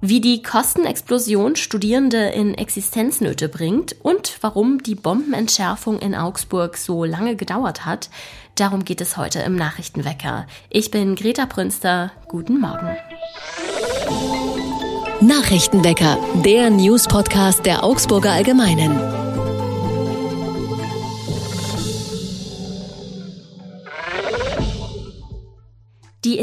Wie die Kostenexplosion Studierende in Existenznöte bringt und warum die Bombenentschärfung in Augsburg so lange gedauert hat, darum geht es heute im Nachrichtenwecker. Ich bin Greta Prünster. Guten Morgen. Nachrichtenwecker, der News-Podcast der Augsburger Allgemeinen.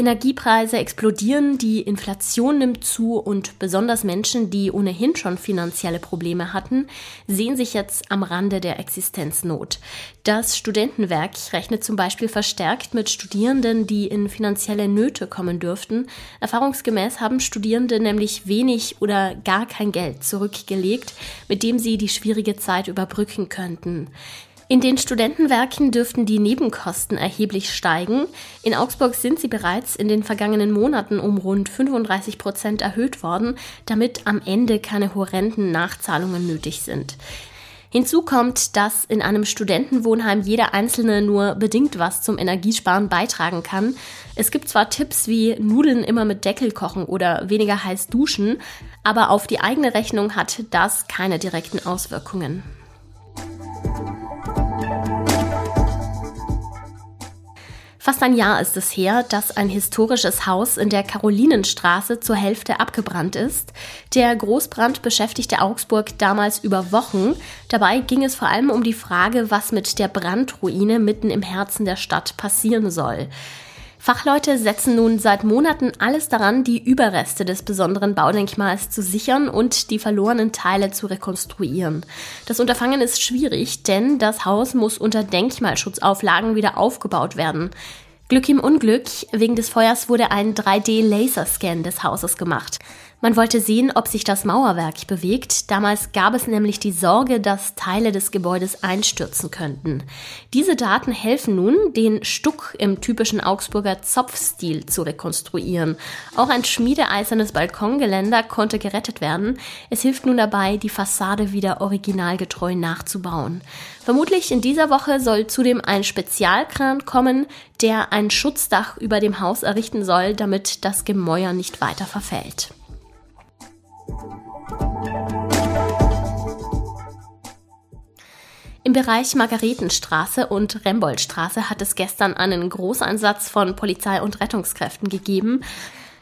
Energiepreise explodieren, die Inflation nimmt zu und besonders Menschen, die ohnehin schon finanzielle Probleme hatten, sehen sich jetzt am Rande der Existenznot. Das Studentenwerk rechnet zum Beispiel verstärkt mit Studierenden, die in finanzielle Nöte kommen dürften. Erfahrungsgemäß haben Studierende nämlich wenig oder gar kein Geld zurückgelegt, mit dem sie die schwierige Zeit überbrücken könnten. In den Studentenwerken dürften die Nebenkosten erheblich steigen. In Augsburg sind sie bereits in den vergangenen Monaten um rund 35 Prozent erhöht worden, damit am Ende keine horrenden Nachzahlungen nötig sind. Hinzu kommt, dass in einem Studentenwohnheim jeder Einzelne nur bedingt was zum Energiesparen beitragen kann. Es gibt zwar Tipps wie Nudeln immer mit Deckel kochen oder weniger heiß duschen, aber auf die eigene Rechnung hat das keine direkten Auswirkungen. Fast ein Jahr ist es her, dass ein historisches Haus in der Karolinenstraße zur Hälfte abgebrannt ist. Der Großbrand beschäftigte Augsburg damals über Wochen. Dabei ging es vor allem um die Frage, was mit der Brandruine mitten im Herzen der Stadt passieren soll. Fachleute setzen nun seit Monaten alles daran, die Überreste des besonderen Baudenkmals zu sichern und die verlorenen Teile zu rekonstruieren. Das Unterfangen ist schwierig, denn das Haus muss unter Denkmalschutzauflagen wieder aufgebaut werden. Glück im Unglück, wegen des Feuers wurde ein 3D-Laserscan des Hauses gemacht. Man wollte sehen, ob sich das Mauerwerk bewegt. Damals gab es nämlich die Sorge, dass Teile des Gebäudes einstürzen könnten. Diese Daten helfen nun, den Stuck im typischen Augsburger Zopfstil zu rekonstruieren. Auch ein schmiedeeisernes Balkongeländer konnte gerettet werden. Es hilft nun dabei, die Fassade wieder originalgetreu nachzubauen. Vermutlich in dieser Woche soll zudem ein Spezialkran kommen, der ein Schutzdach über dem Haus errichten soll, damit das Gemäuer nicht weiter verfällt. Im Bereich Margaretenstraße und Remboldstraße hat es gestern einen Großeinsatz von Polizei und Rettungskräften gegeben.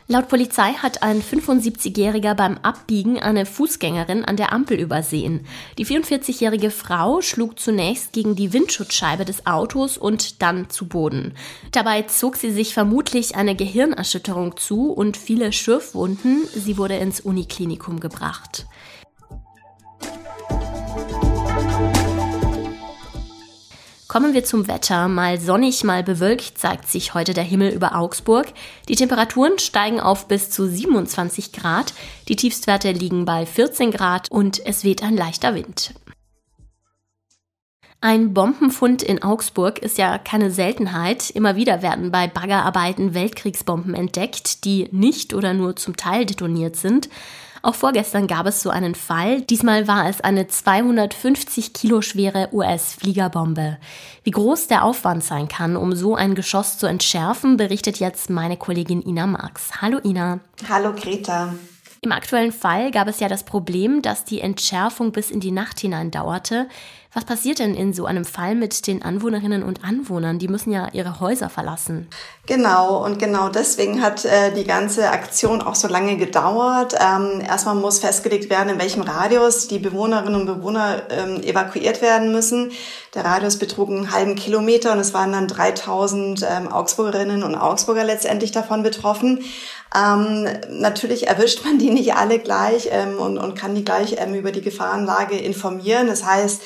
Laut Polizei hat ein 75-Jähriger beim Abbiegen eine Fußgängerin an der Ampel übersehen. Die 44-jährige Frau schlug zunächst gegen die Windschutzscheibe des Autos und dann zu Boden. Dabei zog sie sich vermutlich eine Gehirnerschütterung zu und viele Schürfwunden. Sie wurde ins Uniklinikum gebracht. Kommen wir zum Wetter. Mal sonnig, mal bewölkt zeigt sich heute der Himmel über Augsburg. Die Temperaturen steigen auf bis zu 27 Grad. Die Tiefstwerte liegen bei 14 Grad und es weht ein leichter Wind. Ein Bombenfund in Augsburg ist ja keine Seltenheit. Immer wieder werden bei Baggerarbeiten Weltkriegsbomben entdeckt, die nicht oder nur zum Teil detoniert sind. Auch vorgestern gab es so einen Fall. Diesmal war es eine 250 Kilo schwere US-Fliegerbombe. Wie groß der Aufwand sein kann, um so ein Geschoss zu entschärfen, berichtet jetzt meine Kollegin Ina Marx. Hallo Ina. Hallo Greta. Im aktuellen Fall gab es ja das Problem, dass die Entschärfung bis in die Nacht hinein dauerte. Was passiert denn in so einem Fall mit den Anwohnerinnen und Anwohnern? Die müssen ja ihre Häuser verlassen. Genau, und genau deswegen hat äh, die ganze Aktion auch so lange gedauert. Ähm, erstmal muss festgelegt werden, in welchem Radius die Bewohnerinnen und Bewohner ähm, evakuiert werden müssen. Der Radius betrug einen halben Kilometer und es waren dann 3000 ähm, Augsburgerinnen und Augsburger letztendlich davon betroffen. Ähm, natürlich erwischt man die nicht alle gleich ähm, und, und kann die gleich ähm, über die Gefahrenlage informieren. Das heißt,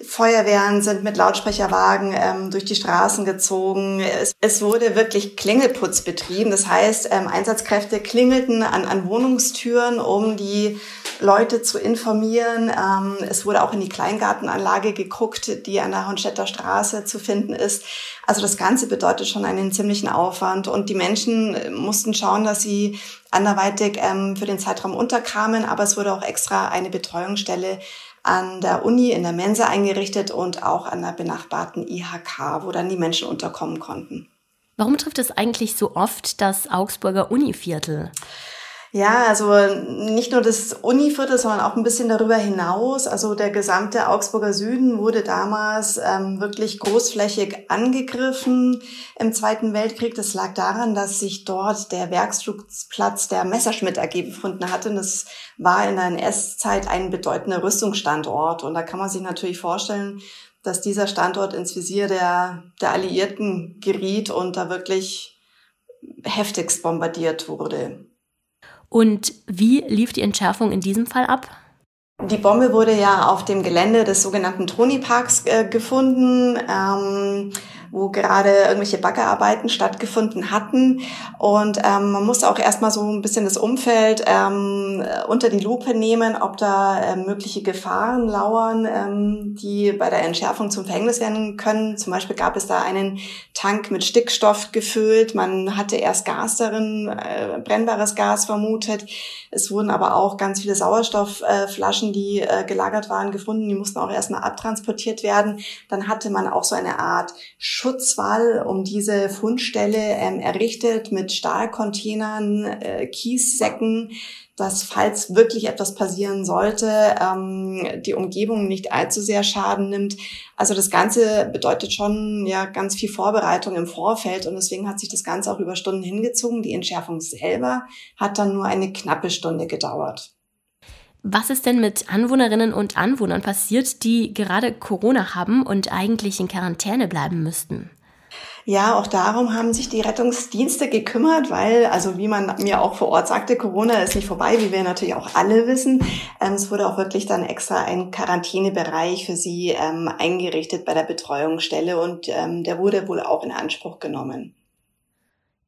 Feuerwehren sind mit Lautsprecherwagen ähm, durch die Straßen gezogen. Es, es, wurde wirklich Klingelputz betrieben. Das heißt, ähm, Einsatzkräfte klingelten an, an Wohnungstüren, um die Leute zu informieren. Ähm, es wurde auch in die Kleingartenanlage geguckt, die an der Honstetter Straße zu finden ist. Also das Ganze bedeutet schon einen ziemlichen Aufwand und die Menschen äh, mussten schauen, dass sie anderweitig ähm, für den Zeitraum unterkamen, aber es wurde auch extra eine Betreuungsstelle an der Uni in der Mensa eingerichtet und auch an der benachbarten IHK, wo dann die Menschen unterkommen konnten. Warum trifft es eigentlich so oft das Augsburger Univiertel? Ja, also nicht nur das Univiertel, sondern auch ein bisschen darüber hinaus. Also der gesamte Augsburger Süden wurde damals ähm, wirklich großflächig angegriffen im Zweiten Weltkrieg. Das lag daran, dass sich dort der Werkstücksplatz der Messerschmitt AG befunden hatte. Und das war in der NS-Zeit ein bedeutender Rüstungsstandort. Und da kann man sich natürlich vorstellen, dass dieser Standort ins Visier der, der Alliierten geriet und da wirklich heftigst bombardiert wurde. Und wie lief die Entschärfung in diesem Fall ab? Die Bombe wurde ja auf dem Gelände des sogenannten Troni-Parks äh, gefunden. Ähm, wo gerade irgendwelche Baggerarbeiten stattgefunden hatten. Und ähm, man muss auch erstmal so ein bisschen das Umfeld ähm, unter die Lupe nehmen, ob da äh, mögliche Gefahren lauern, ähm, die bei der Entschärfung zum Verhängnis werden können. Zum Beispiel gab es da einen Tank mit Stickstoff gefüllt. Man hatte erst Gas darin, äh, brennbares Gas vermutet. Es wurden aber auch ganz viele Sauerstoffflaschen, äh, die äh, gelagert waren, gefunden. Die mussten auch erstmal abtransportiert werden. Dann hatte man auch so eine Art Schutzwall um diese Fundstelle ähm, errichtet mit Stahlcontainern, äh, Kiessäcken, dass falls wirklich etwas passieren sollte, ähm, die Umgebung nicht allzu sehr Schaden nimmt. Also das Ganze bedeutet schon ja ganz viel Vorbereitung im Vorfeld und deswegen hat sich das Ganze auch über Stunden hingezogen. Die Entschärfung selber hat dann nur eine knappe Stunde gedauert. Was ist denn mit Anwohnerinnen und Anwohnern passiert, die gerade Corona haben und eigentlich in Quarantäne bleiben müssten? Ja, auch darum haben sich die Rettungsdienste gekümmert, weil, also wie man mir auch vor Ort sagte, Corona ist nicht vorbei, wie wir natürlich auch alle wissen. Ähm, es wurde auch wirklich dann extra ein Quarantänebereich für sie ähm, eingerichtet bei der Betreuungsstelle und ähm, der wurde wohl auch in Anspruch genommen.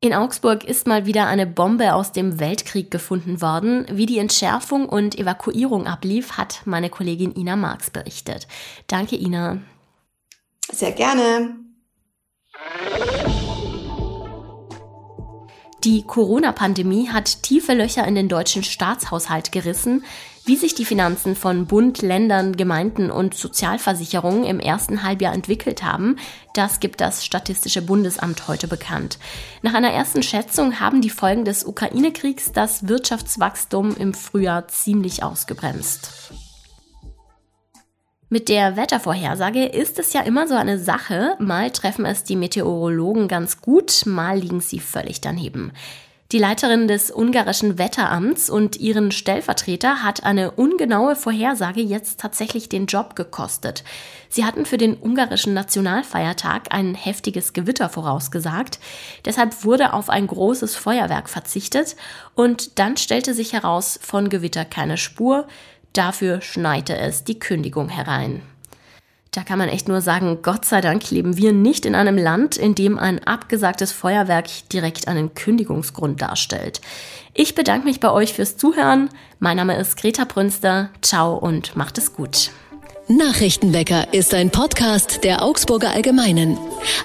In Augsburg ist mal wieder eine Bombe aus dem Weltkrieg gefunden worden. Wie die Entschärfung und Evakuierung ablief, hat meine Kollegin Ina Marx berichtet. Danke, Ina. Sehr gerne. Die Corona-Pandemie hat tiefe Löcher in den deutschen Staatshaushalt gerissen. Wie sich die Finanzen von Bund, Ländern, Gemeinden und Sozialversicherungen im ersten Halbjahr entwickelt haben, das gibt das Statistische Bundesamt heute bekannt. Nach einer ersten Schätzung haben die Folgen des Ukraine-Kriegs das Wirtschaftswachstum im Frühjahr ziemlich ausgebremst. Mit der Wettervorhersage ist es ja immer so eine Sache. Mal treffen es die Meteorologen ganz gut, mal liegen sie völlig daneben. Die Leiterin des ungarischen Wetteramts und ihren Stellvertreter hat eine ungenaue Vorhersage jetzt tatsächlich den Job gekostet. Sie hatten für den ungarischen Nationalfeiertag ein heftiges Gewitter vorausgesagt. Deshalb wurde auf ein großes Feuerwerk verzichtet und dann stellte sich heraus, von Gewitter keine Spur. Dafür schneite es die Kündigung herein. Da kann man echt nur sagen, Gott sei Dank leben wir nicht in einem Land, in dem ein abgesagtes Feuerwerk direkt einen Kündigungsgrund darstellt. Ich bedanke mich bei euch fürs Zuhören. Mein Name ist Greta Brünster. Ciao und macht es gut. Nachrichtenwecker ist ein Podcast der Augsburger Allgemeinen.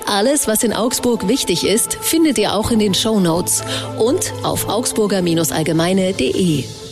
Alles, was in Augsburg wichtig ist, findet ihr auch in den Show Notes und auf augsburger-allgemeine.de.